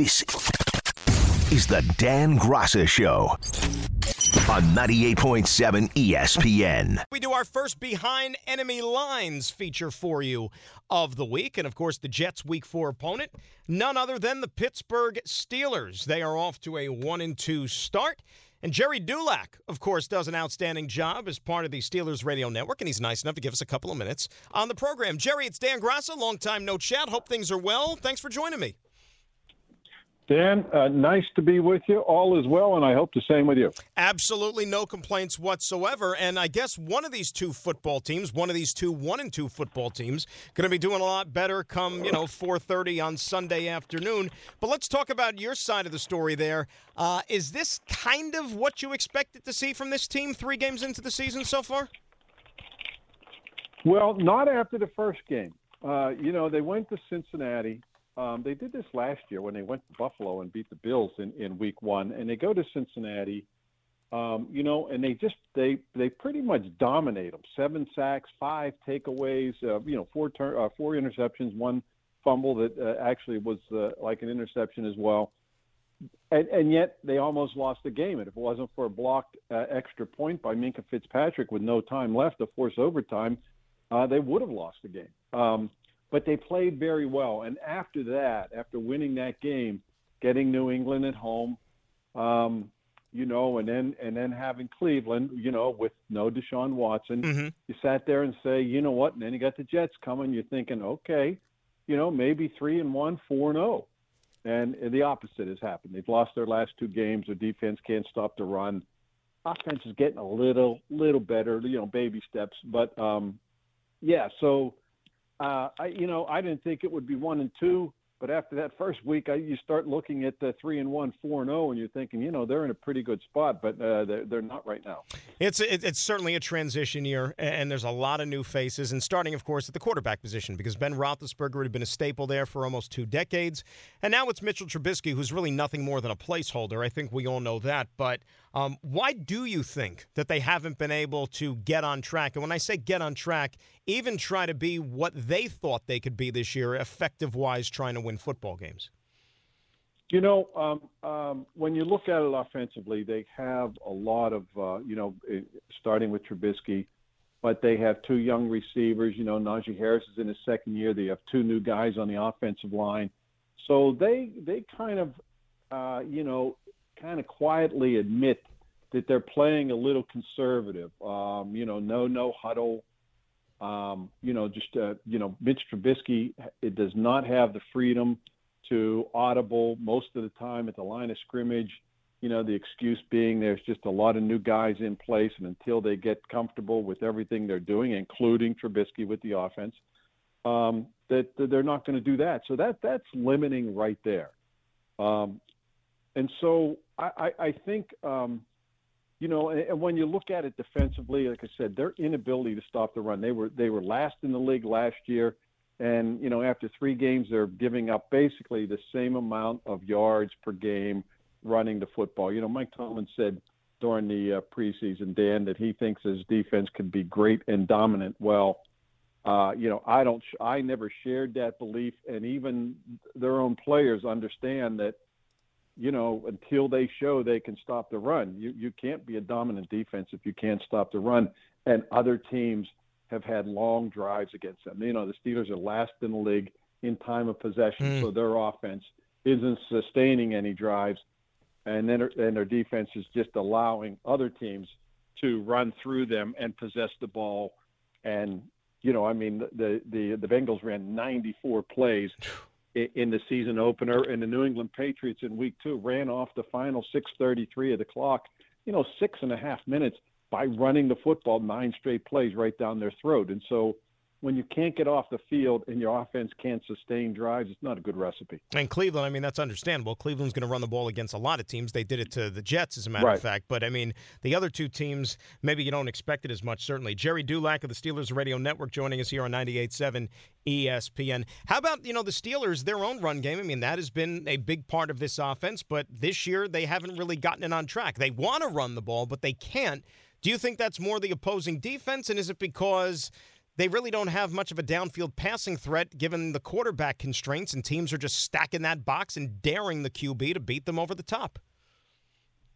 This is the Dan Graca Show on 98.7 ESPN. We do our first Behind Enemy Lines feature for you of the week. And of course, the Jets' week four opponent, none other than the Pittsburgh Steelers. They are off to a 1 and 2 start. And Gerry Dulac, of course, does an outstanding job as part of the Steelers radio network, and he's nice enough to give us a couple of minutes on the program. Gerry, it's Dan Graca. Long time no chat. Hope things are well. Thanks for joining me. Dan, uh, nice to be with you. All is well, and I hope the same with you. Absolutely no complaints whatsoever. And I guess one of these two football teams, one of these two one and two football teams, going to be doing a lot better come you know 4:30 on Sunday afternoon. But let's talk about your side of the story. There uh, is this kind of what you expected to see from this team three games into the season so far? Well, not after the first game. Uh, you know, they went to Cincinnati um, they did this last year when they went to Buffalo and beat the Bills in, in Week One, and they go to Cincinnati. Um, you know, and they just they they pretty much dominate them. Seven sacks, five takeaways, uh, you know, four turn, uh, four interceptions, one fumble that uh, actually was uh, like an interception as well. And, and yet they almost lost the game. And if it wasn't for a blocked uh, extra point by Minkah Fitzpatrick with no time left to force overtime, uh, they would have lost the game. Um, but they played very well. And after that, after winning that game, getting New England at home, um, you know, and then and then having Cleveland, you know, with no Deshaun Watson, mm-hmm. you sat there and say, you know what? And then you got the Jets coming. You're thinking, okay, you know, maybe three and one, four and zero, oh. and the opposite has happened. They've lost their last two games. Their defense can't stop the run. Offense is getting a little little better, you know, baby steps. But um, yeah, so uh, I, you know, I didn't think it would be one and two, but after that first week, I, you start looking at the three and one, four and zero, oh, and you're thinking, you know, they're in a pretty good spot, but uh, they're, they're not right now. It's it's certainly a transition year, and there's a lot of new faces, and starting, of course, at the quarterback position because Ben Roethlisberger had been a staple there for almost two decades, and now it's Mitchell Trubisky, who's really nothing more than a placeholder. I think we all know that, but um, why do you think that they haven't been able to get on track? And when I say get on track, even try to be what they thought they could be this year, effective wise, trying to win football games? You know, um, um, when you look at it offensively, they have a lot of, uh, you know, eh, starting with Trubisky, but they have two young receivers. You know, Najee Harris is in his second year. They have two new guys on the offensive line, so they they kind of, uh, you know, kind of quietly admit that they're playing a little conservative. Um, you know, no no huddle. Um, you know, just uh, you know, Mitch Trubisky it does not have the freedom to audible most of the time at the line of scrimmage. You know, the excuse being there's just a lot of new guys in place, and until they get comfortable with everything they're doing, including Trubisky with the offense, um, that, that they're not going to do that. So that that's limiting right there. Um, and so I, I, I think, um, you know, and, and when you look at it defensively, like I said, their inability to stop the run, they were they were last in the league last year, and you know, after three games, they're giving up basically the same amount of yards per game running the football. You know, Mike Tomlin said during the uh, preseason, Dan, that he thinks his defense could be great and dominant. Well, uh, you know, I don't, I never shared that belief, and even their own players understand that you know, until they show they can stop the run. You you can't be a dominant defense if you can't stop the run. And other teams have had long drives against them. You know, the Steelers are last in the league in time of possession, mm. so their offense isn't sustaining any drives, and then and their defense is just allowing other teams to run through them and possess the ball. And you know, I mean, the the the Bengals ran 94 plays in the season opener, and the New England Patriots in Week Two ran off the final 6:33 of the clock. You know, six and a half minutes by running the football nine straight plays right down their throat, and so when you can't get off the field and your offense can't sustain drives, it's not a good recipe. And Cleveland, I mean, that's understandable. Cleveland's going to run the ball against a lot of teams. They did it to the Jets, as a matter right. of fact. But I mean, the other two teams, maybe you don't expect it as much, certainly. Gerry Dulac of the Steelers Radio Network joining us here on 98.7 ESPN. How about, you know, the Steelers, their own run game? I mean, that has been a big part of this offense, but this year they haven't really gotten it on track. They want to run the ball, but they can't. Do you think that's more the opposing defense, and is it because they really don't have much of a downfield passing threat given the quarterback constraints, and teams are just stacking that box and daring the QB to beat them over the top.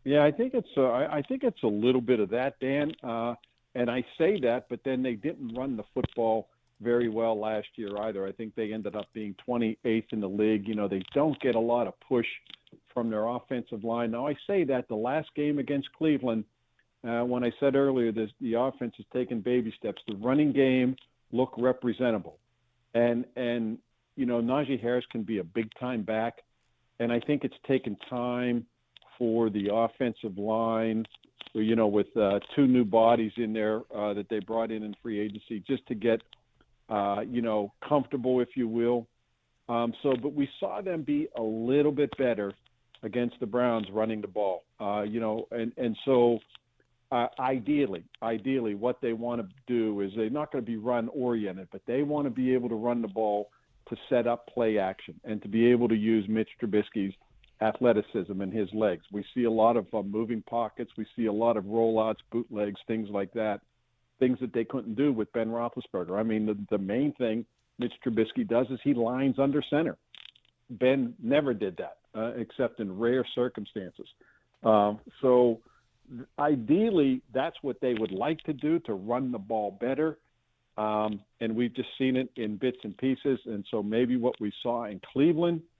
Yeah, I think it's uh, I think it's a little bit of that, Dan. Uh, and I say that, but then they didn't run the football very well last year either. I think they ended up being 28th in the league. You know, they don't get a lot of push from their offensive line. Now, I say that the last game against Cleveland, uh, when I said earlier that the offense has taken baby steps, the running game look representable. And, and you know, Najee Harris can be a big time back. And I think it's taken time for the offensive line, you know, with uh, two new bodies in there uh, that they brought in in free agency just to get, uh, you know, comfortable, if you will. Um, so, but we saw them be a little bit better against the Browns running the ball, uh, you know, and, and so uh, ideally, ideally, what they want to do is they're not going to be run oriented, but they want to be able to run the ball to set up play action and to be able to use Mitch Trubisky's athleticism and his legs. We see a lot of uh, moving pockets. We see a lot of rollouts, bootlegs, things like that, things that they couldn't do with Ben Roethlisberger. I mean, the, the main thing Mitch Trubisky does is he lines under center. Ben never did that, uh, except in rare circumstances. Um, so, ideally, that's what they would like to do to run the ball better. Um, and we've just seen it in bits and pieces. And so maybe what we saw in Cleveland –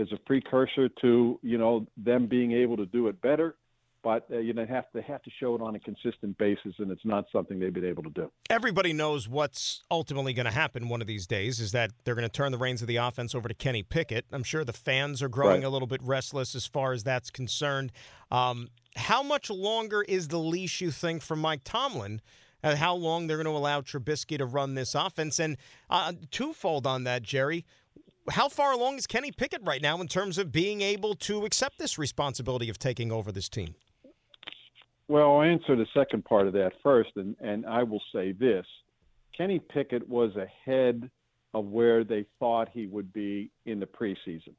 is a precursor to you know them being able to do it better. But uh, you know, they have they have to show it on a consistent basis, and it's not something they've been able to do. Everybody knows what's ultimately going to happen one of these days is that they're going to turn the reins of the offense over to Kenny Pickett. I'm sure the fans are growing right. a little bit restless as far as that's concerned. Um, how much longer is the leash you think from Mike Tomlin? Uh, how long they're going to allow Trubisky to run this offense? And uh, twofold on that, Gerry how far along is Kenny Pickett right now in terms of being able to accept this responsibility of taking over this team? Well, I'll answer the second part of that first, and, and I will say this Kenny Pickett was ahead of where they thought he would be in the preseason.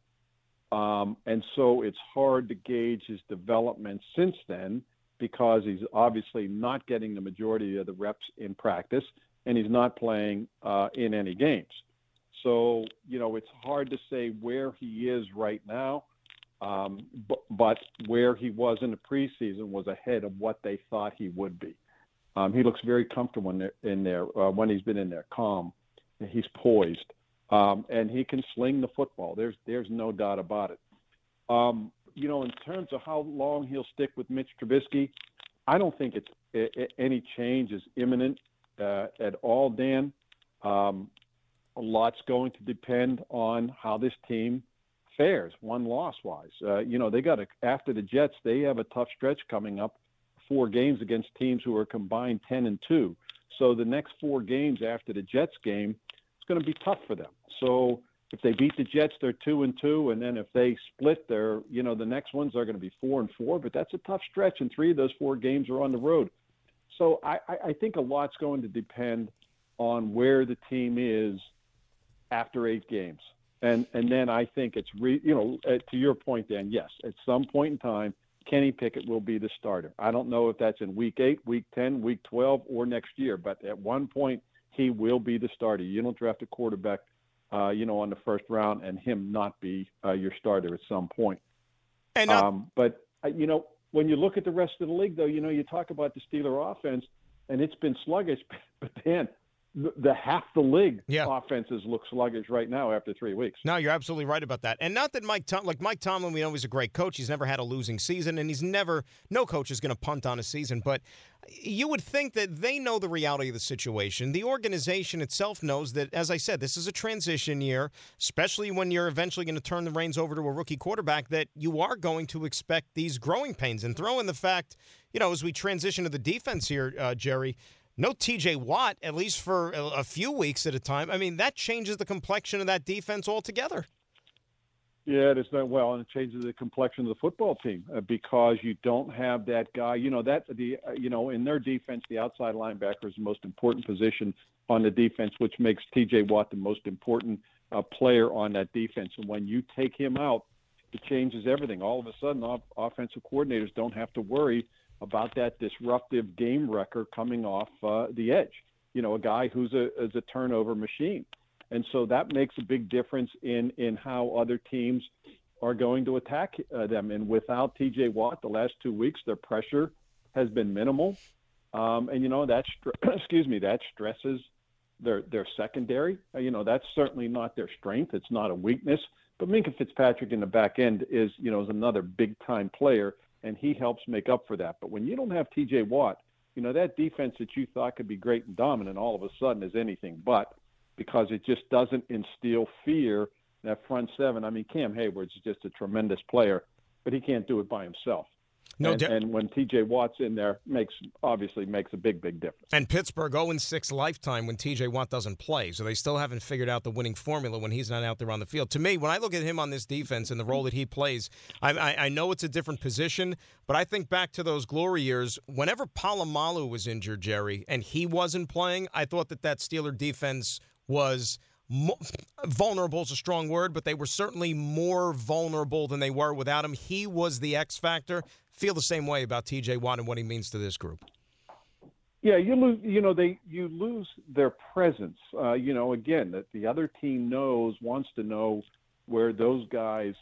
Um, and so it's hard to gauge his development since then because he's obviously not getting the majority of the reps in practice and he's not playing uh, in any games. So, you know, it's hard to say where he is right now, um, but, but, where he was in the preseason was ahead of what they thought he would be. Um, he looks very comfortable in there, in there uh, when he's been in there, calm. He's poised, um, and he can sling the football. There's there's no doubt about it. Um, you know, in terms of how long he'll stick with Mitch Trubisky, I don't think it's it, any change is imminent uh, at all, Dan. Um, a lot's going to depend on how this team fares, one loss wise. Uh, you know, they got a, after the Jets, they have a tough stretch coming up, four games against teams who are combined 10 and 2. So the next four games after the Jets game, it's going to be tough for them. So if they beat the Jets, they're two and two, and then if they split, they're you know the next ones are going to be four and four. But that's a tough stretch, and three of those four games are on the road. So I, I think a lot's going to depend on where the team is after eight games. And and then I think it's re, you know uh, to your point, Dan. Yes, at some point in time, Kenny Pickett will be the starter. I don't know if that's in week eight, week ten, week twelve, or next year, but at one point he will be the starter. You don't draft a quarterback, uh, you know, on the first round and him not be uh, your starter at some point. And not- um, but uh, you know, when you look at the rest of the league, though, you know, you talk about the Steeler offense, and it's been sluggish. But then the, half the league yeah. offenses look sluggish right now after three weeks. No, you're absolutely right about that. And not that Mike Tom, like Mike Tomlin, we know he's a great coach. He's never had a losing season, and he's never no coach is going to punt on a season. But you would think that they know the reality of the situation. The organization itself knows that, as I said, this is a transition year, especially when you're eventually going to turn the reins over to a rookie quarterback. That you are going to expect these growing pains, and throw in the fact, you know, as we transition to the defense here, uh, Gerry no TJ Watt, at least for a, few weeks at a time. I mean, that changes the complexion of that defense altogether. Yeah, it is not well, and it changes the complexion of the football team uh, because you don't have that guy. You know that the uh, you know in their defense, the outside linebacker is the most important position on the defense, which makes T.J. Watt the most important uh, player on that defense. And when you take him out, it changes everything. All of a sudden, off- offensive coordinators don't have to worry about that disruptive game wrecker coming off uh, the edge. you know, a guy who's a is a turnover machine, and so that makes a big difference in in how other teams are going to attack uh, them. And without T.J. Watt, the last two weeks, their pressure has been minimal, um, and you know that excuse me that stresses their their secondary. Uh, you know that's certainly not their strength. It's not a weakness. But Minkah Fitzpatrick in the back end is you know is another big time player, and he helps make up for that. But when you don't have T.J. Watt, you know that defense that you thought could be great and dominant all of a sudden is anything but because it just doesn't instill fear that front seven. I mean, Cam Heyward's just a tremendous player, but he can't do it by himself. No, and, and when T.J. Watt's in there, makes obviously makes a big, big difference. And Pittsburgh 0 6 lifetime when T.J. Watt doesn't play, so they still haven't figured out the winning formula when he's not out there on the field. To me, when I look at him on this defense and the role that he plays, I, I, I know it's a different position, but I think back to those glory years. Whenever Polamalu was injured, Gerry, and he wasn't playing, I thought that that Steeler defense was – vulnerable is a strong word, but they were certainly more vulnerable than they were without him. He was the X factor. Feel the same way about T.J. Watt and what he means to this group. Yeah, you lose. You know, they you lose their presence. Uh, you know, again, that the other team knows wants to know where those guys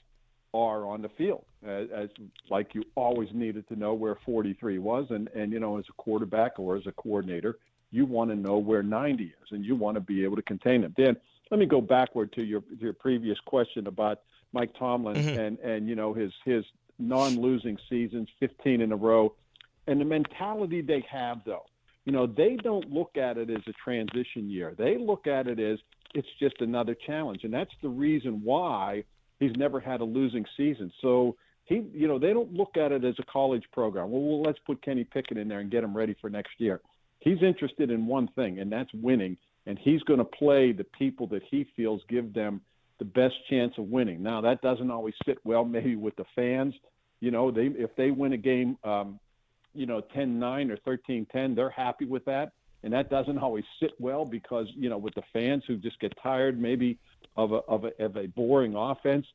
are on the field, as, as like you always needed to know where 43 was, and and you know, as a quarterback or as a coordinator, you want to know where 90 is, and you want to be able to contain them. Dan, let me go backward to your your previous question about Mike Tomlin mm-hmm. and and you know his his non-losing seasons, 15 in a row, and the mentality they have though. You know, they don't look at it as a transition year. They look at it as it's just another challenge, and that's the reason why he's never had a losing season. So he, you know, they don't look at it as a college program. Well, well let's put Kenny Pickett in there and get him ready for next year. He's interested in one thing, and that's winning and he's going to play the people that he feels give them the best chance of winning. Now that doesn't always sit well maybe with the fans. You know, they if they win a game, um, you know, 10-9 or 13-10, they're happy with that, and that doesn't always sit well because you know with the fans who just get tired maybe of a of a, of a boring offense.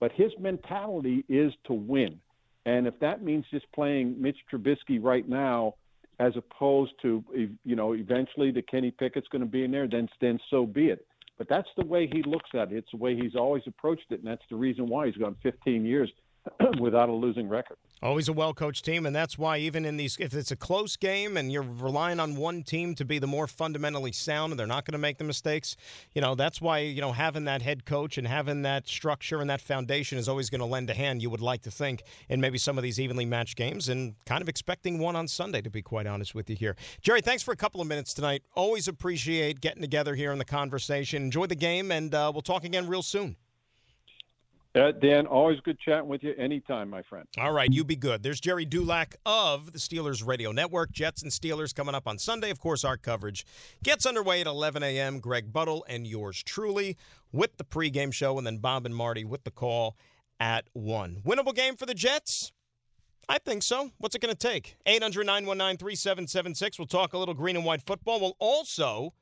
But his mentality is to win, and if that means just playing Mitch Trubisky right now as opposed to you know eventually the Kenny Pickett's going to be in there, then then so be it. But that's the way he looks at it. It's the way he's always approached it, and that's the reason why he's gone 15 years without a losing record. Always a well coached team, and that's why even in these, if it's a close game and you're relying on one team to be the more fundamentally sound, and they're not going to make the mistakes, you know that's why you know having that head coach and having that structure and that foundation is always going to lend a hand. You would like to think in maybe some of these evenly matched games, and kind of expecting one on Sunday. To be quite honest with you here, Gerry, thanks for a couple of minutes tonight. Always appreciate getting together here in the conversation. Enjoy the game, and uh, we'll talk again real soon. Uh, Dan, always good chatting with you anytime, my friend. All right, you be good. There's Gerry Dulac of the Steelers Radio Network. Jets and Steelers coming up on Sunday. Of course, our coverage gets underway at 11 a.m. Greg Buttle and yours truly with the pregame show, and then Bob and Marty with the call at 1. Winnable game for the Jets? I think so. What's it going to take? 800 919 3776. We'll talk a little green and white football. We'll also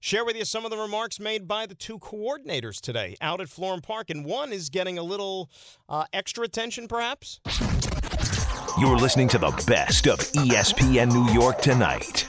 share with you some of the remarks made by the two coordinators today out at Florham Park, and one is getting a little uh, extra attention, perhaps. You're listening to the best of ESPN New York tonight.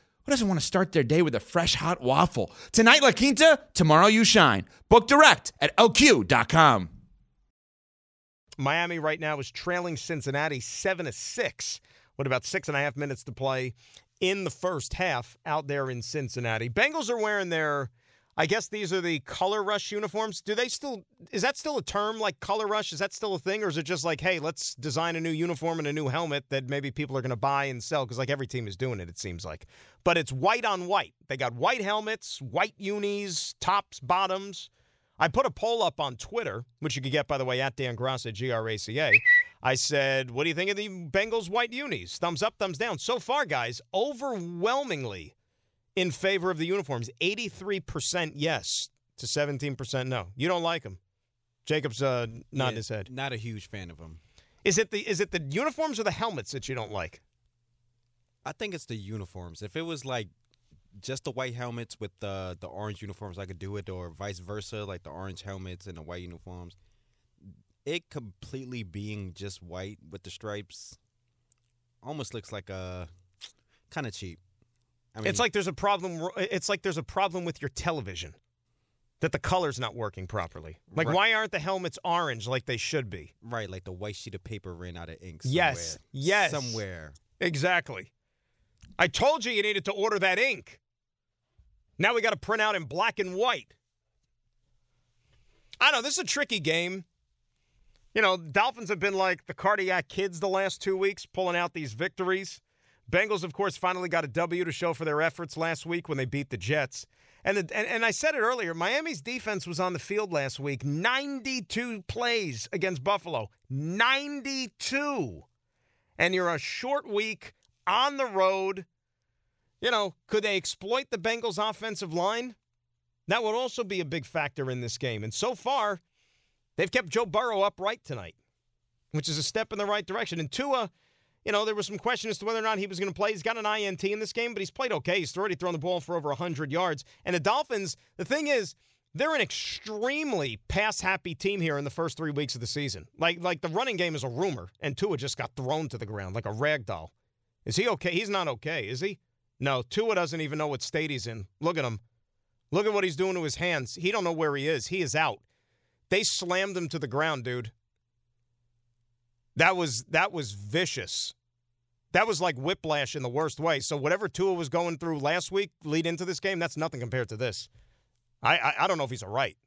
who doesn't want to start their day with a fresh hot waffle? Tonight, La Quinta, tomorrow, you shine. Book direct at lq.com. Miami right now is trailing Cincinnati 7 to 6, with about six and a half minutes to play in the first half out there in Cincinnati. Bengals are wearing their I guess these are the color rush uniforms. Do they still is that still a term like color rush? Is that still a thing or is it just like, hey, let's design a new uniform and a new helmet that maybe people are going to buy and sell cuz like every team is doing it it seems like. But it's white on white. They got white helmets, white unis, tops, bottoms. I put a poll up on Twitter, which you could get by the way at Dan Graca. I said, "What do you think of the Bengals white unis? Thumbs up, thumbs down." So far, guys, overwhelmingly in favor of the uniforms. 83% yes to 17% no. You don't like them. Jacob's uh, nodding Yeah, his head. Not a huge fan of them. Is it the is it the uniforms or the helmets that you don't like? I think it's the uniforms. If it was like just the white helmets with the the orange uniforms, I could do it, or vice versa, like the orange helmets and the white uniforms. It completely being just white with the stripes almost looks like a kind of cheap. I mean, it's like there's a problem it's like there's a problem with your television. That the color's not working properly. Like Right. why aren't the helmets orange like they should be? right, like the white sheet of paper ran out of ink. Yes, somewhere. yes. somewhere. Exactly. I told you you needed to order that ink. Now we got to print out in black and white. I know this is a tricky game. You know, Dolphins have been like the cardiac kids the last two weeks, pulling out these victories. Bengals, of course, finally got a W to show for their efforts last week when they beat the Jets. And, the, and and I said it earlier. Miami's defense was on the field last week, 92 plays against Buffalo, 92 and you're a short week on the road. You know, could they exploit the Bengals' offensive line? That would also be a big factor in this game. And so far, they've kept Joe Burrow upright tonight, which is a step in the right direction. And Tua, you know, there was some question as to whether or not he was going to play. He's got an INT in this game, but he's played okay. He's already thrown the ball for over 100 yards. And the Dolphins, the thing is, they're an extremely pass-happy team here in the first three weeks of the season. Like, like the running game is a rumor, and Tua just got thrown to the ground like a rag doll. Is he okay? He's not okay, is he? No, Tua doesn't even know what state he's in. Look at him. Look at what he's doing to his hands. He don't know where he is. He is out. They slammed him to the ground, dude. That was that was vicious. That was like whiplash in the worst way. So whatever Tua was going through last week, lead into this game, that's nothing compared to this. I I, I don't know if he's all right.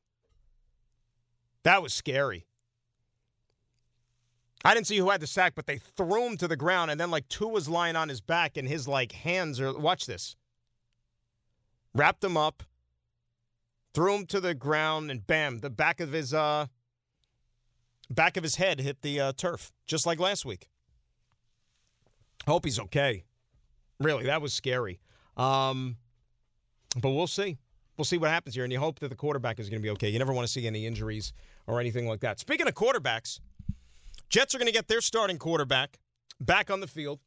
That was scary. I didn't see who had the sack, but they threw him to the ground, and then like Tua was lying on his back, and his like hands are watch this. Wrapped him up, threw him to the ground, and bam, the back of his uh back of his head hit the uh, turf, just like last week. Hope he's okay. Really, that was scary. Um, but we'll see. We'll see what happens here, and you hope that the quarterback is going to be okay. You never want to see any injuries or anything like that. Speaking of quarterbacks, Jets are going to get their starting quarterback back on the field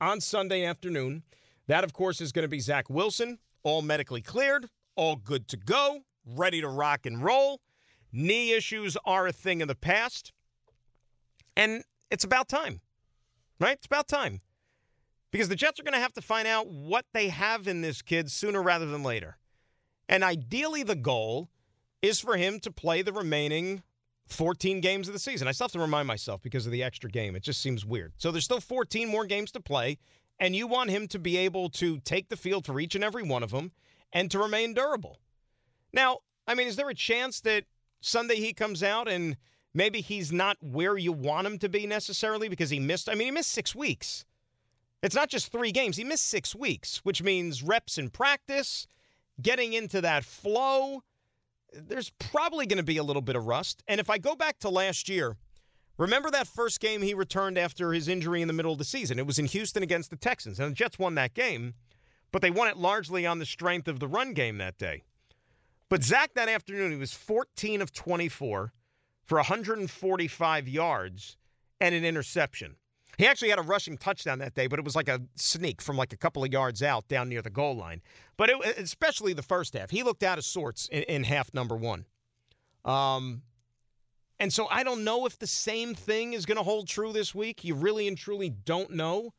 on Sunday afternoon. That, of course, is going to be Zach Wilson, all medically cleared, all good to go, ready to rock and roll. Knee issues are a thing of the past. And it's about time, right? It's about time. Because the Jets are going to have to find out what they have in this kid sooner rather than later. And ideally, the goal is for him to play the remaining 14 games of the season. I still have to remind myself because of the extra game. It just seems weird. So there's still 14 more games to play, and you want him to be able to take the field for each and every one of them and to remain durable. Now, I mean, is there a chance that Sunday he comes out and maybe he's not where you want him to be necessarily because he missed? I mean, he missed six weeks. It's not just three games, he missed six weeks, which means reps in practice, getting into that flow there's probably going to be a little bit of rust. And if I go back to last year, remember that first game he returned after his injury in the middle of the season? It was in Houston against the Texans. And the Jets won that game, but they won it largely on the strength of the run game that day. But Zach that afternoon, he was 14 of 24 for 145 yards and an interception. He actually had a rushing touchdown that day, but it was like a sneak from like a couple of yards out down near the goal line. But it, especially the first half, he looked out of sorts in, in half number one. Um, and so I don't know if the same thing is going to hold true this week. You really and truly don't know.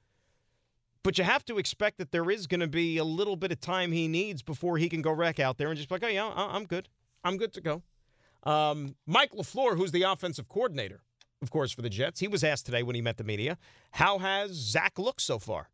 But you have to expect that there is going to be a little bit of time he needs before he can go wreck out there and just be like, oh, yeah, I'm good. I'm good to go. Um, Mike LaFleur, who's the offensive coordinator, of course, for the Jets, he was asked today when he met the media, how has Zach looked so far?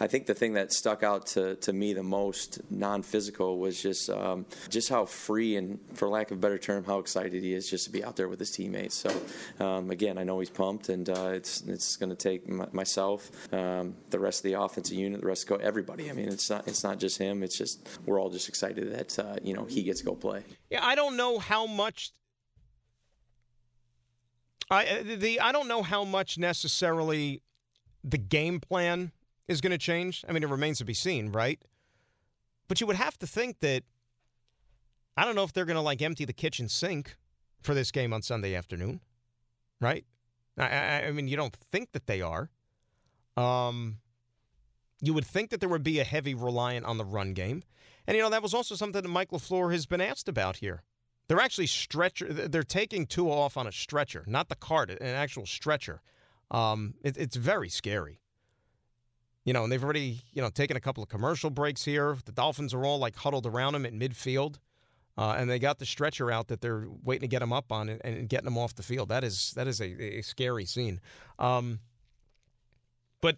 I think the thing that stuck out to, to me the most, non-physical, was just um, just how free and, for lack of a better term, how excited he is just to be out there with his teammates. So, um, again, I know he's pumped, and uh, it's it's going to take m- myself, um, the rest of the offensive unit, the rest of everybody. I mean, it's not it's not just him. It's just we're all just excited that uh, you know he gets to go play. Yeah, I don't know how much. I uh, the I don't know how much necessarily the game plan is going to change. I mean, it remains to be seen, right? But you would have to think that I don't know if they're going to like empty the kitchen sink for this game on Sunday afternoon, right? I, I, mean, you don't think that they are. Um, you would think that there would be a heavy reliant on the run game, and you know that was also something that Mike LaFleur has been asked about here. They're actually stretcher. They're taking Tua off on a stretcher, not the cart, an actual stretcher. Um, it, it's very scary. You know, and they've already, you know, taken a couple of commercial breaks here. The Dolphins are all like huddled around him at midfield. Uh, and they got the stretcher out that they're waiting to get him up on and, and getting him off the field. That is that is a, a scary scene. Um, but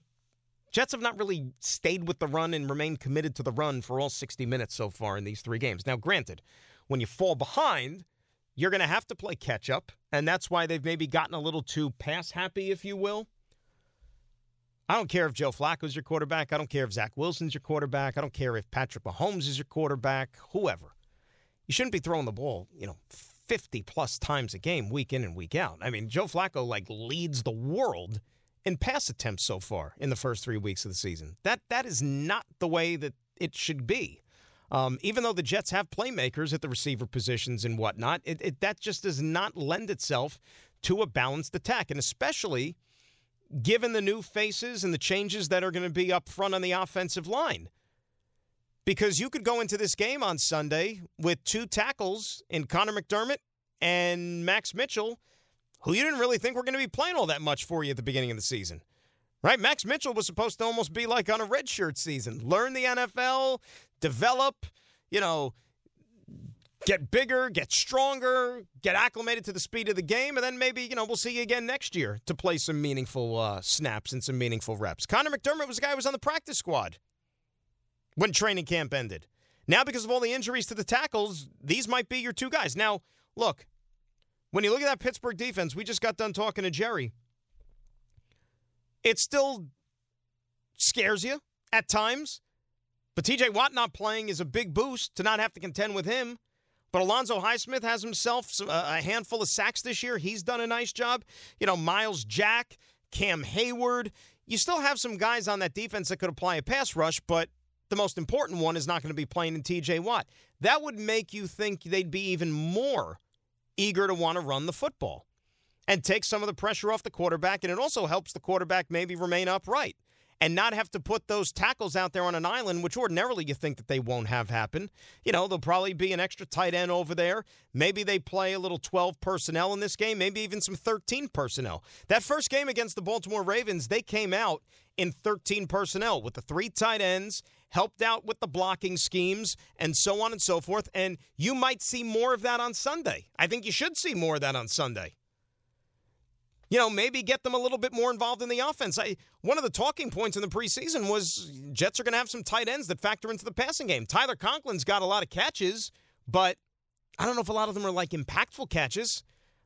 Jets have not really stayed with the run and remained committed to the run for all 60 minutes so far in these three games. Now, granted, when you fall behind, you're going to have to play catch up, and that's why they've maybe gotten a little too pass happy, if you will. I don't care if Joe Flacco's your quarterback. I don't care if Zach Wilson's your quarterback. I don't care if Patrick Mahomes is your quarterback, whoever. You shouldn't be throwing the ball, you know, 50 plus times a game, week in and week out. I mean, Joe Flacco like leads the world in pass attempts so far in the first three weeks of the season. That that is not the way that it should be. Um, even though the Jets have playmakers at the receiver positions and whatnot, it, it, that just does not lend itself to a balanced attack, and especially given the new faces and the changes that are going to be up front on the offensive line. Because you could go into this game on Sunday with two tackles in Connor McDermott and Max Mitchell, who you didn't really think were going to be playing all that much for you at the beginning of the season. Right? Max Mitchell was supposed to almost be like on a redshirt season. Learn the NFL, develop, you know, get bigger, get stronger, get acclimated to the speed of the game, and then maybe, you know, we'll see you again next year to play some meaningful uh, snaps and some meaningful reps. Connor McDermott was a guy who was on the practice squad when training camp ended. Now, because of all the injuries to the tackles, these might be your two guys. Now, look, when you look at that Pittsburgh defense, we just got done talking to Gerry. It still scares you at times. But TJ Watt not playing is a big boost to not have to contend with him. But Alonzo Highsmith has himself uh, a handful of sacks this year. He's done a nice job. You know, Myles Jack, Cam Heyward. You still have some guys on that defense that could apply a pass rush, but the most important one is not going to be playing in TJ Watt. That would make you think they'd be even more eager to want to run the football and take some of the pressure off the quarterback. And it also helps the quarterback maybe remain upright and not have to put those tackles out there on an island, which ordinarily you think that they won't have happen. You know, there'll probably be an extra tight end over there. Maybe they play a little 12 personnel in this game, maybe even some 13 personnel. That first game against the Baltimore Ravens, they came out in 13 personnel with the three tight ends, helped out with the blocking schemes, and so on and so forth. And you might see more of that on Sunday. I think you should see more of that on Sunday you know, maybe get them a little bit more involved in the offense. I, one of the talking points in the preseason was Jets are going to have some tight ends that factor into the passing game. Tyler Conklin's got a lot of catches, but I don't know if a lot of them are like impactful catches.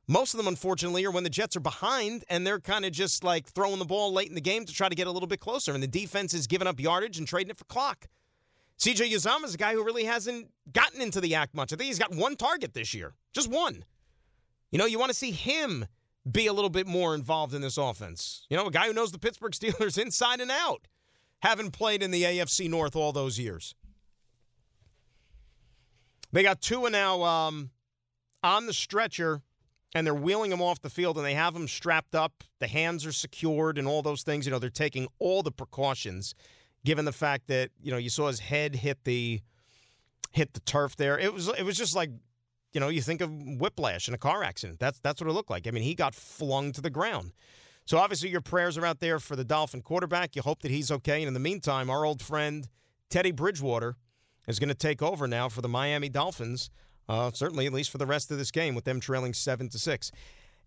Most of them, unfortunately, are when the Jets are behind and they're kind of just like throwing the ball late in the game to try to get a little bit closer. And the defense is giving up yardage and trading it for clock. CJ Uzomah is a guy who really hasn't gotten into the act much. I think he's got one target this year, just one. You know, you want to see him be a little bit more involved in this offense. You know, a guy who knows the Pittsburgh Steelers inside and out, having played in the AFC North all those years. They got Tua now um, on the stretcher, and they're wheeling him off the field, and they have him strapped up. The hands are secured, and all those things. You know, they're taking all the precautions, given the fact that you know you saw his head hit the hit the turf there. It was it was just like you know, you think of whiplash in a car accident. That's that's what it looked like. I mean, he got flung to the ground. So obviously your prayers are out there for the Dolphin quarterback. You hope that he's okay. And in the meantime, our old friend Teddy Bridgewater is going to take over now for the Miami Dolphins. Uh, certainly, at least for the rest of this game, with them trailing seven to six.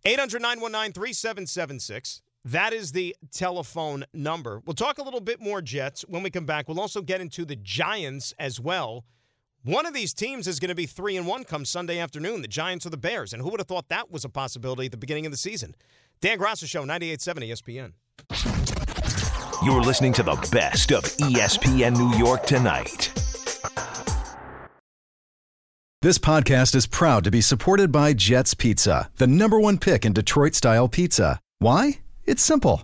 800 919 3776. That is the telephone number. We'll talk a little bit more Jets when we come back. We'll also get into the Giants as well. One of these teams is going to be three and one come Sunday afternoon, the Giants or the Bears. And who would have thought that was a possibility at the beginning of the season? Dan Graca Show, 98.7 ESPN. You're listening to the best of ESPN New York tonight. This podcast is proud to be supported by Jets Pizza, the number one pick in Detroit style pizza. Why? It's simple.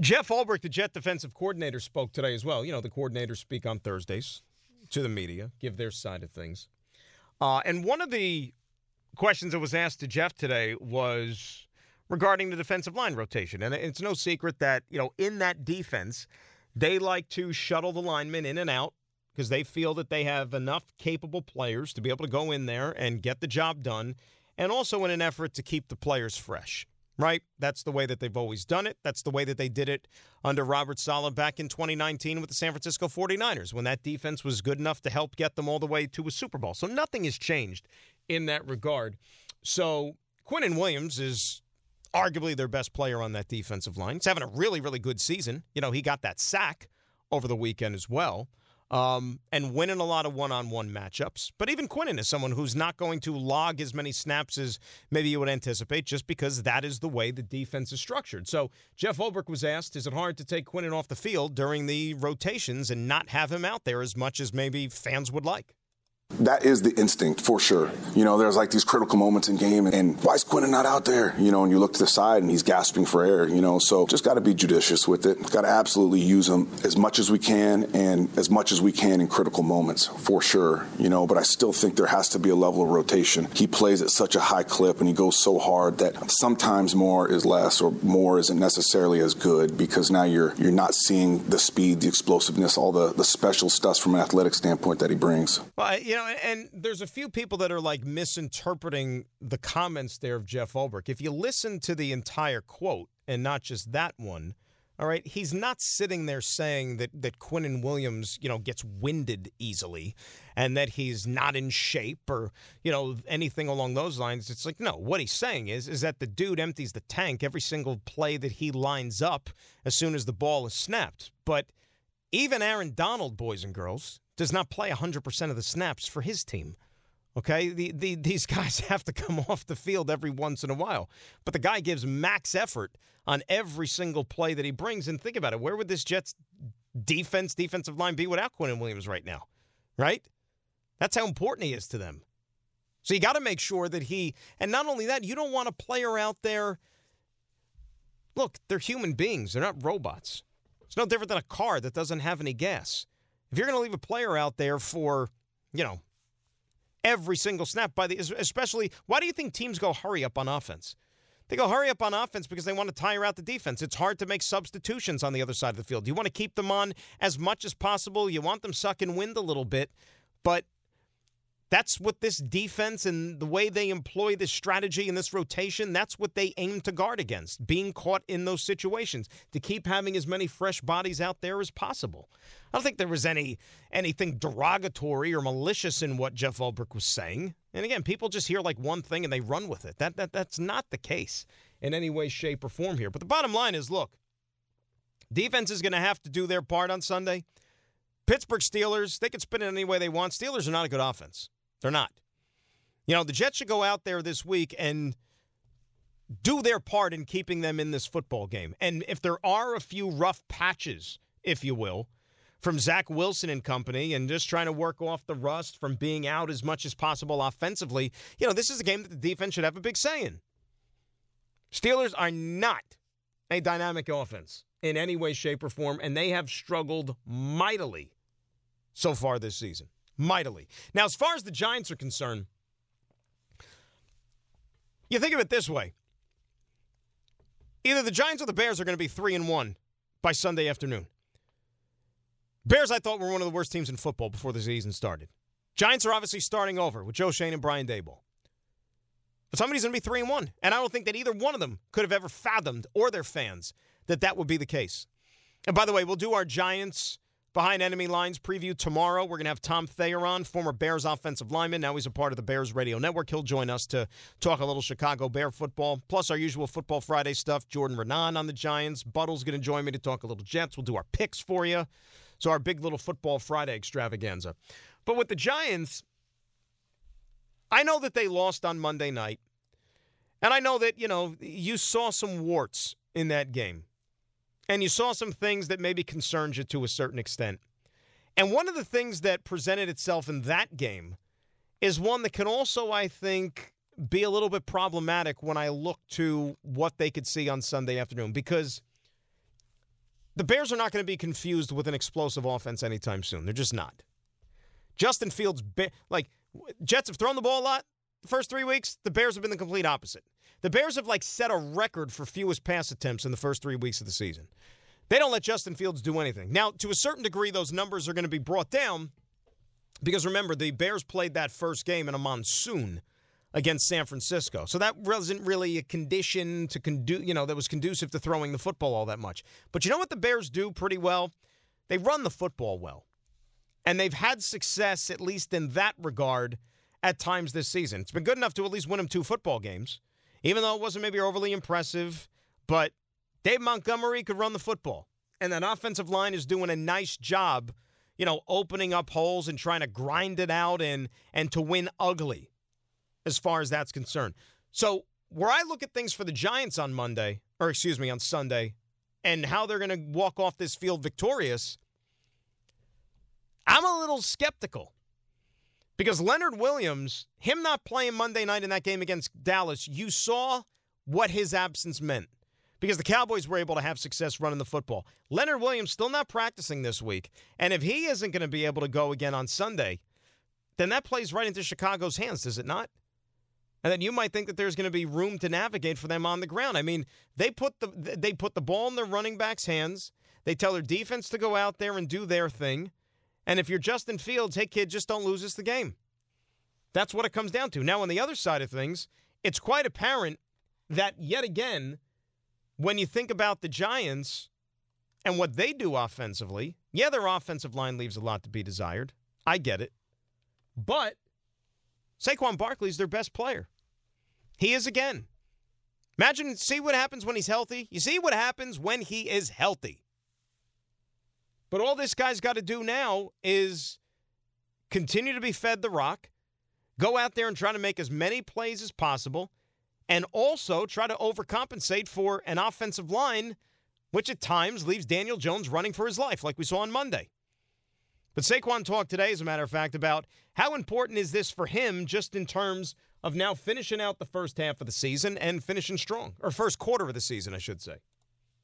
Jeff Ulbrich, the Jet defensive coordinator, spoke today as well. You know, the coordinators speak on Thursdays to the media, give their side of things. Uh, and one of the questions that was asked to Jeff today was regarding the defensive line rotation. And it's no secret that, you know, in that defense, they like to shuttle the linemen in and out because they feel that they have enough capable players to be able to go in there and get the job done, and also in an effort to keep the players fresh. Right? That's the way that they've always done it. That's the way that they did it under Robert Saleh back in 2019 with the San Francisco 49ers when that defense was good enough to help get them all the way to a Super Bowl. So nothing has changed in that regard. So Quinnen Williams is arguably their best player on that defensive line. He's having a really, really good season. You know, he got that sack over the weekend as well. Um, and winning a lot of one-on-one matchups. But even Quinnen is someone who's not going to log as many snaps as maybe you would anticipate, just because that is the way the defense is structured. So Jeff Ulbrich was asked, "Is it hard to take Quinnen off the field during the rotations and not have him out there as much as maybe fans would like?" That is the instinct for sure. You know, there's like these critical moments in game, and why is Quinnen not out there? You know, and you look to the side and he's gasping for air. You know, so just got to be judicious with it. Got to absolutely use him as much as we can and as much as we can in critical moments for sure. You know, but I still think there has to be a level of rotation. He plays at such a high clip and he goes so hard that sometimes more is less or more isn't necessarily as good because now you're you're not seeing the speed, the explosiveness, all the the special stuff from an athletic standpoint that he brings. Well, you know, and there's a few people that are like misinterpreting the comments there of Jeff Ulbrich. If you listen to the entire quote and not just that one, all right, he's not sitting there saying that that Quinnen Williams, you know, gets winded easily and that he's not in shape or, you know, anything along those lines. It's like, no, what he's saying is is that the dude empties the tank every single play that he lines up as soon as the ball is snapped. But even Aaron Donald, boys and girls, does not play 100% of the snaps for his team. Okay, the, the, these guys have to come off the field every once in a while. But the guy gives max effort on every single play that he brings. And think about it where would this Jets defense, defensive line be without Quinnen Williams right now? Right? That's how important he is to them. So you got to make sure that he, and not only that, you don't want a player out there. Look, they're human beings, they're not robots. It's no different than a car that doesn't have any gas. If you're going to leave a player out there for, you know, every single snap by the especially why do you think teams go hurry up on offense? They go hurry up on offense because they want to tire out the defense. It's hard to make substitutions on the other side of the field. You want to keep them on as much as possible. You want them sucking wind a little bit, but that's what this defense and the way they employ this strategy and this rotation, that's what they aim to guard against, being caught in those situations, to keep having as many fresh bodies out there as possible. I don't think there was any anything derogatory or malicious in what Jeff Ulbrich was saying. And again, people just hear like one thing and they run with it. That, that that's not the case in any way, shape, or form here. But the bottom line is look, defense is going to have to do their part on Sunday. Pittsburgh Steelers, they can spin it any way they want. Steelers are not a good offense. They're not. You know, the Jets should go out there this week and do their part in keeping them in this football game. And if there are a few rough patches, if you will, from Zach Wilson and company and just trying to work off the rust from being out as much as possible offensively, you know, this is a game that the defense should have a big say in. Steelers are not a dynamic offense in any way, shape, or form, and they have struggled mightily so far this season mightily. Now, as far as the Giants are concerned, you think of it this way Either the Giants or the Bears are going to be 3 and 1 by Sunday afternoon. Bears, I thought, were one of the worst teams in football before the season started. Giants are obviously starting over with Joe Schoen and Brian Daboll. But somebody's going to be 3 and 1. And I don't think that either one of them could have ever fathomed, or their fans, that that would be the case. And by the way, we'll do our Giants behind enemy lines preview tomorrow. We're going to have Tom Thayer on, former Bears offensive lineman. Now he's a part of the Bears Radio Network. He'll join us to talk a little Chicago Bear football, plus our usual Football Friday stuff. Jordan Raanan on the Giants. Buttle's going to join me to talk a little Jets. We'll do our picks for you. So our big little Football Friday extravaganza. But with the Giants, I know that they lost on Monday night. And I know that, you know, you saw some warts in that game and you saw some things that maybe concerned you to a certain extent. And one of the things that presented itself in that game is one that can also, I think, be a little bit problematic when I look to what they could see on Sunday afternoon because the Bears are not going to be confused with an explosive offense anytime soon. They're just not. Justin Fields, like, Jets have thrown the ball a lot the first three weeks. The Bears have been the complete opposite. The Bears have like set a record for fewest pass attempts in the first three weeks of the season. They don't let Justin Fields do anything. Now, to a certain degree, those numbers are going to be brought down because remember, the Bears played that first game in a monsoon against San Francisco. So that wasn't really a condition to condu- you know, that was conducive to throwing the football all that much. But you know what the Bears do pretty well? They run the football well. And they've had success at least in that regard at times this season. It's been good enough to at least win them two football games even though it wasn't maybe overly impressive. But Dave Montgomery could run the football, and that offensive line is doing a nice job, you know, opening up holes and trying to grind it out and and to win ugly, as far as that's concerned. So where I look at things for the Giants on Monday, or excuse me, on Sunday, and how they're going to walk off this field victorious, I'm a little skeptical. Because Leonard Williams, him not playing Monday night in that game against Dallas, you saw what his absence meant. Because the Cowboys were able to have success running the football. Leonard Williams still not practicing this week. And if he isn't going to be able to go again on Sunday, then that plays right into Chicago's hands, does it not? And then you might think that there's going to be room to navigate for them on the ground. I mean, they put the they put the ball in their running backs' hands. They tell their defense to go out there and do their thing. And if you're Justin Fields, hey, kid, just don't lose us the game. That's what it comes down to. Now, on the other side of things, it's quite apparent that, yet again, when you think about the Giants and what they do offensively, yeah, their offensive line leaves a lot to be desired. I get it. But Saquon Barkley's their best player. He is again. Imagine, see what happens when he's healthy. You see what happens when he is healthy. But all this guy's got to do now is continue to be fed the rock, go out there and try to make as many plays as possible, and also try to overcompensate for an offensive line which at times leaves Daniel Jones running for his life, like we saw on Monday. But Saquon talked today, as a matter of fact, about how important is this for him just in terms of now finishing out the first half of the season and finishing strong, or first quarter of the season, I should say.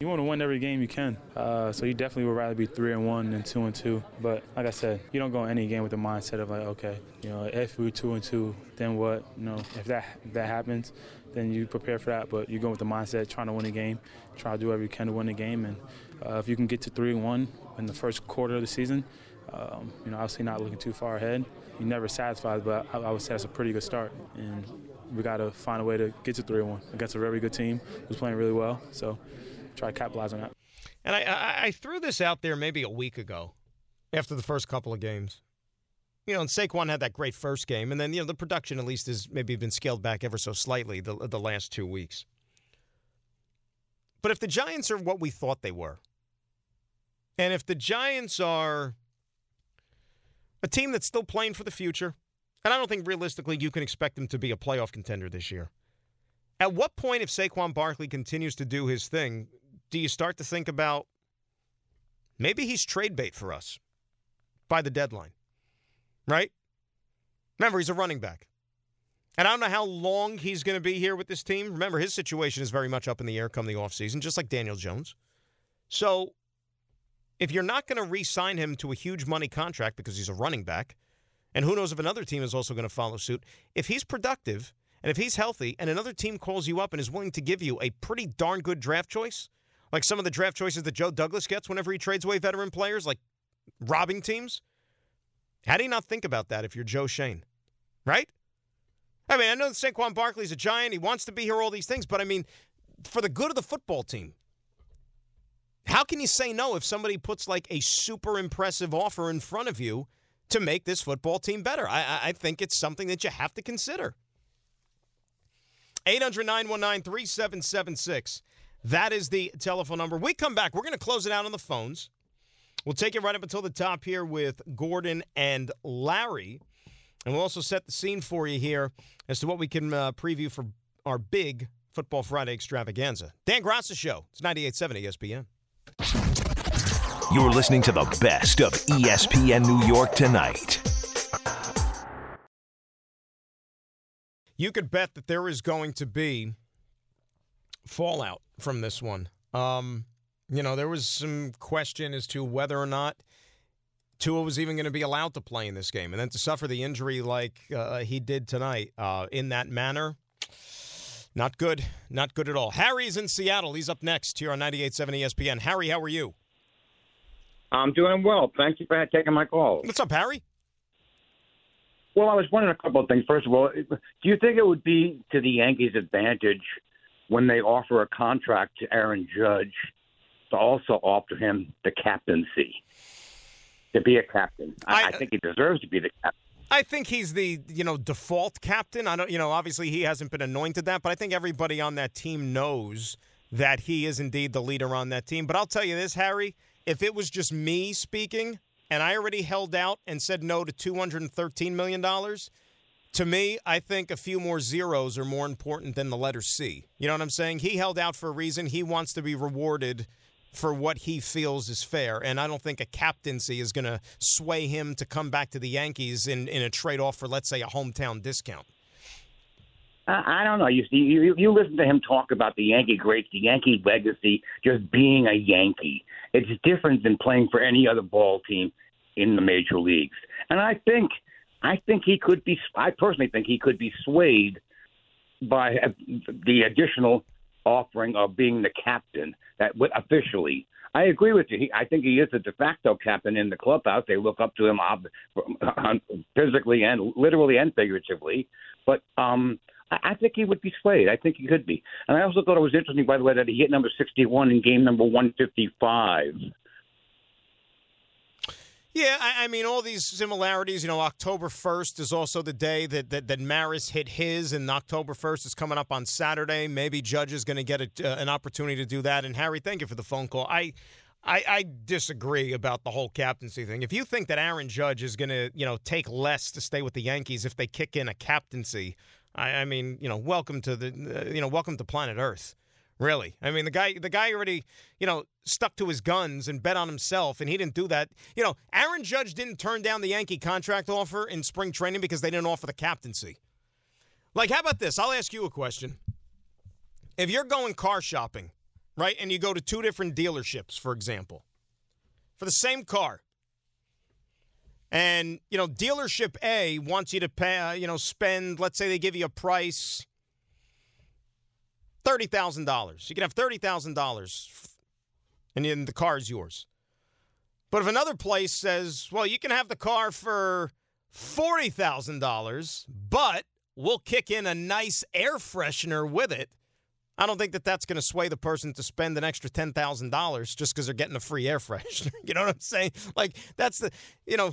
You want to win every game you can, uh, so you definitely would rather be three and one than two and two. But like I said, you don't go in any game with the mindset of like, okay, you know, if we're two and two, then what? You know, if that if that happens, then you prepare for that. But you go with the mindset trying to win a game, try to do whatever you can to win the game, and uh, if you can get to three and one in the first quarter of the season, um, you know, obviously not looking too far ahead. You're never satisfied, but I, I would say that's a pretty good start, and we got to find a way to get to three and one against a very good team who's playing really well. So try to capitalize on that. And I, I, threw this out there maybe a week ago after the first couple of games. You know, and Saquon had that great first game, and then you know the production at least has maybe been scaled back ever so slightly the the last two weeks. But if the Giants are what we thought they were, and if the Giants are a team that's still playing for the future, and I don't think realistically you can expect them to be a playoff contender this year. At what point, if Saquon Barkley continues to do his thing, do you start to think about maybe he's trade bait for us by the deadline? Right? Remember, he's a running back. And I don't know how long he's going to be here with this team. Remember, his situation is very much up in the air come the offseason, just like Daniel Jones. So if you're not going to re sign him to a huge money contract because he's a running back, and who knows if another team is also going to follow suit, if he's productive And if he's healthy and another team calls you up and is willing to give you a pretty darn good draft choice, like some of the draft choices that Joe Douglas gets whenever he trades away veteran players, like robbing teams, how do you not think about that if you're Joe Schoen? Right? I mean, I know that Saquon Barkley's a giant. He wants to be here, all these things, but I mean, for the good of the football team, how can you say no if somebody puts like a super impressive offer in front of you to make this football team better? I, I think it's something that you have to consider. 800 919 3776. That is the telephone number. We come back. We're going to close it out on the phones. We'll take it right up until the top here with Gordon and Larry. And we'll also set the scene for you here as to what we can uh, preview for our big Football Friday extravaganza. Dan Graca Show. It's 98.7 ESPN. You're listening to the best of ESPN New York tonight. You could bet that there is going to be fallout from this one. Um, you know, there was some question as to whether or not Tua was even going to be allowed to play in this game. And then to suffer the injury like uh, he did tonight uh, in that manner, not good. Not good at all. Harry's in Seattle. He's up next here on 98.7 ESPN. Harry, how are you? I'm doing well. Thank you for taking my call. What's up, Harry? Well, I was wondering a couple of things. First of all, do you think it would be to the Yankees' advantage when they offer a contract to Aaron Judge to also offer him the captaincy? To be a captain. I, I, I think he deserves to be the captain. I think he's the you know default captain. I don't you know obviously he hasn't been anointed that, but I think everybody on that team knows that he is indeed the leader on that team. But I'll tell you this, Harry, if it was just me speaking and I already held out and said no to 213 million dollars, to me, I think a few more zeros are more important than the letter C. You know what I'm saying? He held out for a reason. He wants to be rewarded for what he feels is fair. And I don't think a captaincy is going to sway him to come back to the Yankees in, in a trade off for, let's say, a hometown discount. I don't know. You see, you, you listen to him talk about the Yankee greats, the Yankee legacy, just being a Yankee. It's different than playing for any other ball team in the major leagues. And I think, I think he could be. I personally think he could be swayed by the additional offering of being the captain that officially. I agree with you. He, I think he is the de facto captain in the clubhouse. They look up to him physically and literally and figuratively. But um, I, I think he would be swayed. I think he could be. And I also thought it was interesting, by the way, that he hit number 61 in game number 155. Yeah, I, I, mean, all these similarities. You know, October 1st is also the day that, that, that Maris hit his, and October 1st is coming up on Saturday. Maybe Judge is going to get a, uh, an opportunity to do that. And, Harry, thank you for the phone call. I, I, I disagree about the whole captaincy thing. If you think that Aaron Judge is going to, you know, take less to stay with the Yankees if they kick in a captaincy, I, I mean, you know, welcome to the, uh, you know, welcome to planet Earth. Really? I mean, the guy the guy already, you know, stuck to his guns and bet on himself, and he didn't do that. You know, Aaron Judge didn't turn down the Yankee contract offer in spring training because they didn't offer the captaincy. Like, how about this? I'll ask you a question. If you're going car shopping, right, and you go to two different dealerships, for example, for the same car, and you know, dealership A wants you to pay, uh, you know, spend, let's say they give you a price $30,000. You can have $30,000 and then the car is yours. But if another place says, well, you can have the car for $40,000, but we'll kick in a nice air freshener with it, I don't think that that's going to sway the person to spend an extra $10,000 just because they're getting a free air freshener. you know what I'm saying? Like, that's the, you know,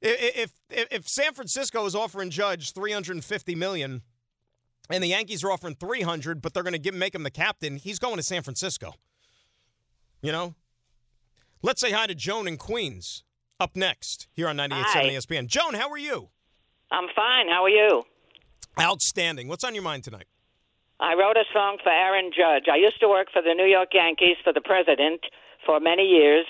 if, if, if San Francisco is offering Judge $350 million and the Yankees are offering 300, but they're going to give make him the captain. He's going to San Francisco. You know? Let's say hi to Joan in Queens. Up next here on 98.7 ESPN. Joan, how are you? I'm fine. How are you? Outstanding. What's on your mind tonight? I wrote a song for Aaron Judge. I used to work for the New York Yankees for the president for many years,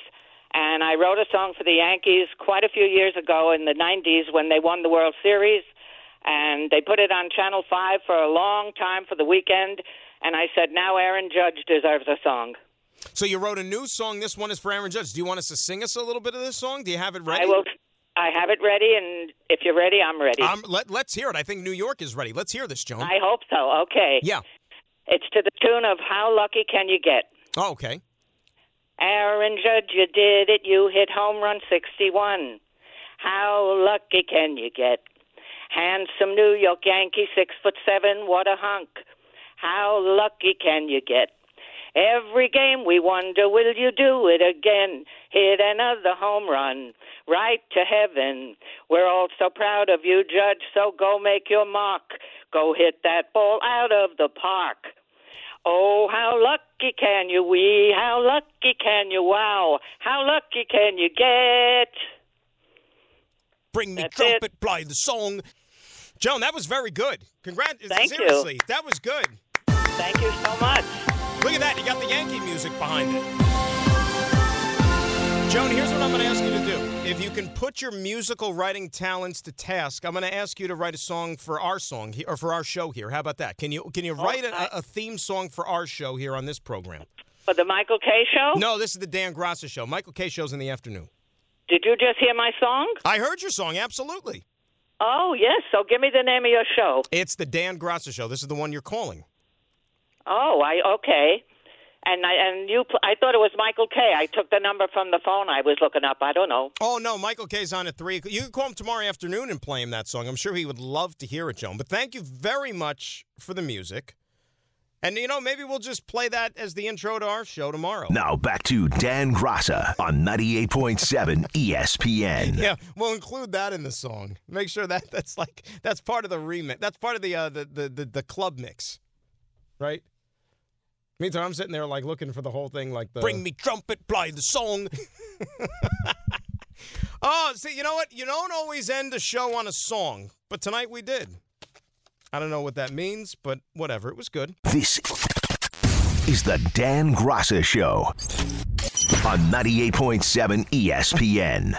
and I wrote a song for the Yankees quite a few years ago in the 90s when they won the World Series and they put it on Channel 5 for a long time for the weekend. And I said, now Aaron Judge deserves a song. So you wrote a new song. This one is for Aaron Judge. Do you want us to sing us a little bit of this song? Do you have it ready? I will. I have it ready, and if you're ready, I'm ready. Um, let, let's hear it. I think New York is ready. Let's hear this, Joan. I hope so. Okay. Yeah. It's to the tune of How Lucky Can You Get? Oh, okay. Aaron Judge, you did it. You hit home run 61. How lucky can you get? Handsome New York Yankee, six foot seven. What a hunk. How lucky can you get? Every game we wonder, will you do it again? Hit another home run right to heaven. We're all so proud of you, Judge, so go make your mark. Go hit that ball out of the park. Oh, how lucky can you we? How lucky can you wow? How lucky can you get? Bring me That's trumpet, play the song. Joan, that was very good. Congrats. Thank you. Seriously, that was good. Thank you so much. Look at that. You got the Yankee music behind it. Joan, here's what I'm going to ask you to do. If you can put your musical writing talents to task, I'm going to ask you to write a song for our song or for our show here. How about that? Can you can you write a, a theme song for our show here on this program? For the Michael Kay show? No, this is the Dan Graca show. Michael Kay show's in the afternoon. Did you just hear my song? I heard your song, absolutely. Oh, yes. So give me the name of your show. It's the Dan Graca show. This is the one you're calling. Oh, I okay. And I and you I thought it was Michael Kay I took the number from the phone I was looking up. I don't know. Oh no, Michael Kay's on at three. You can call him tomorrow afternoon and play him that song. I'm sure he would love to hear it, Joan. But thank you very much for the music. And you know, maybe we'll just play that as the intro to our show tomorrow. Now back to Dan Graca on 98.7 ESPN. Yeah, we'll include that in the song. Make sure that that's like that's part of the remix. That's part of the uh, the, the the the club mix, right? Meantime, I'm sitting there like looking for the whole thing, like the Bring me trumpet, play the song. Oh, see, you know what? You don't always end a show on a song, but tonight we did. I don't know what that means, but whatever. It was good. This is the Dan Graca Show on 98.7 ESPN.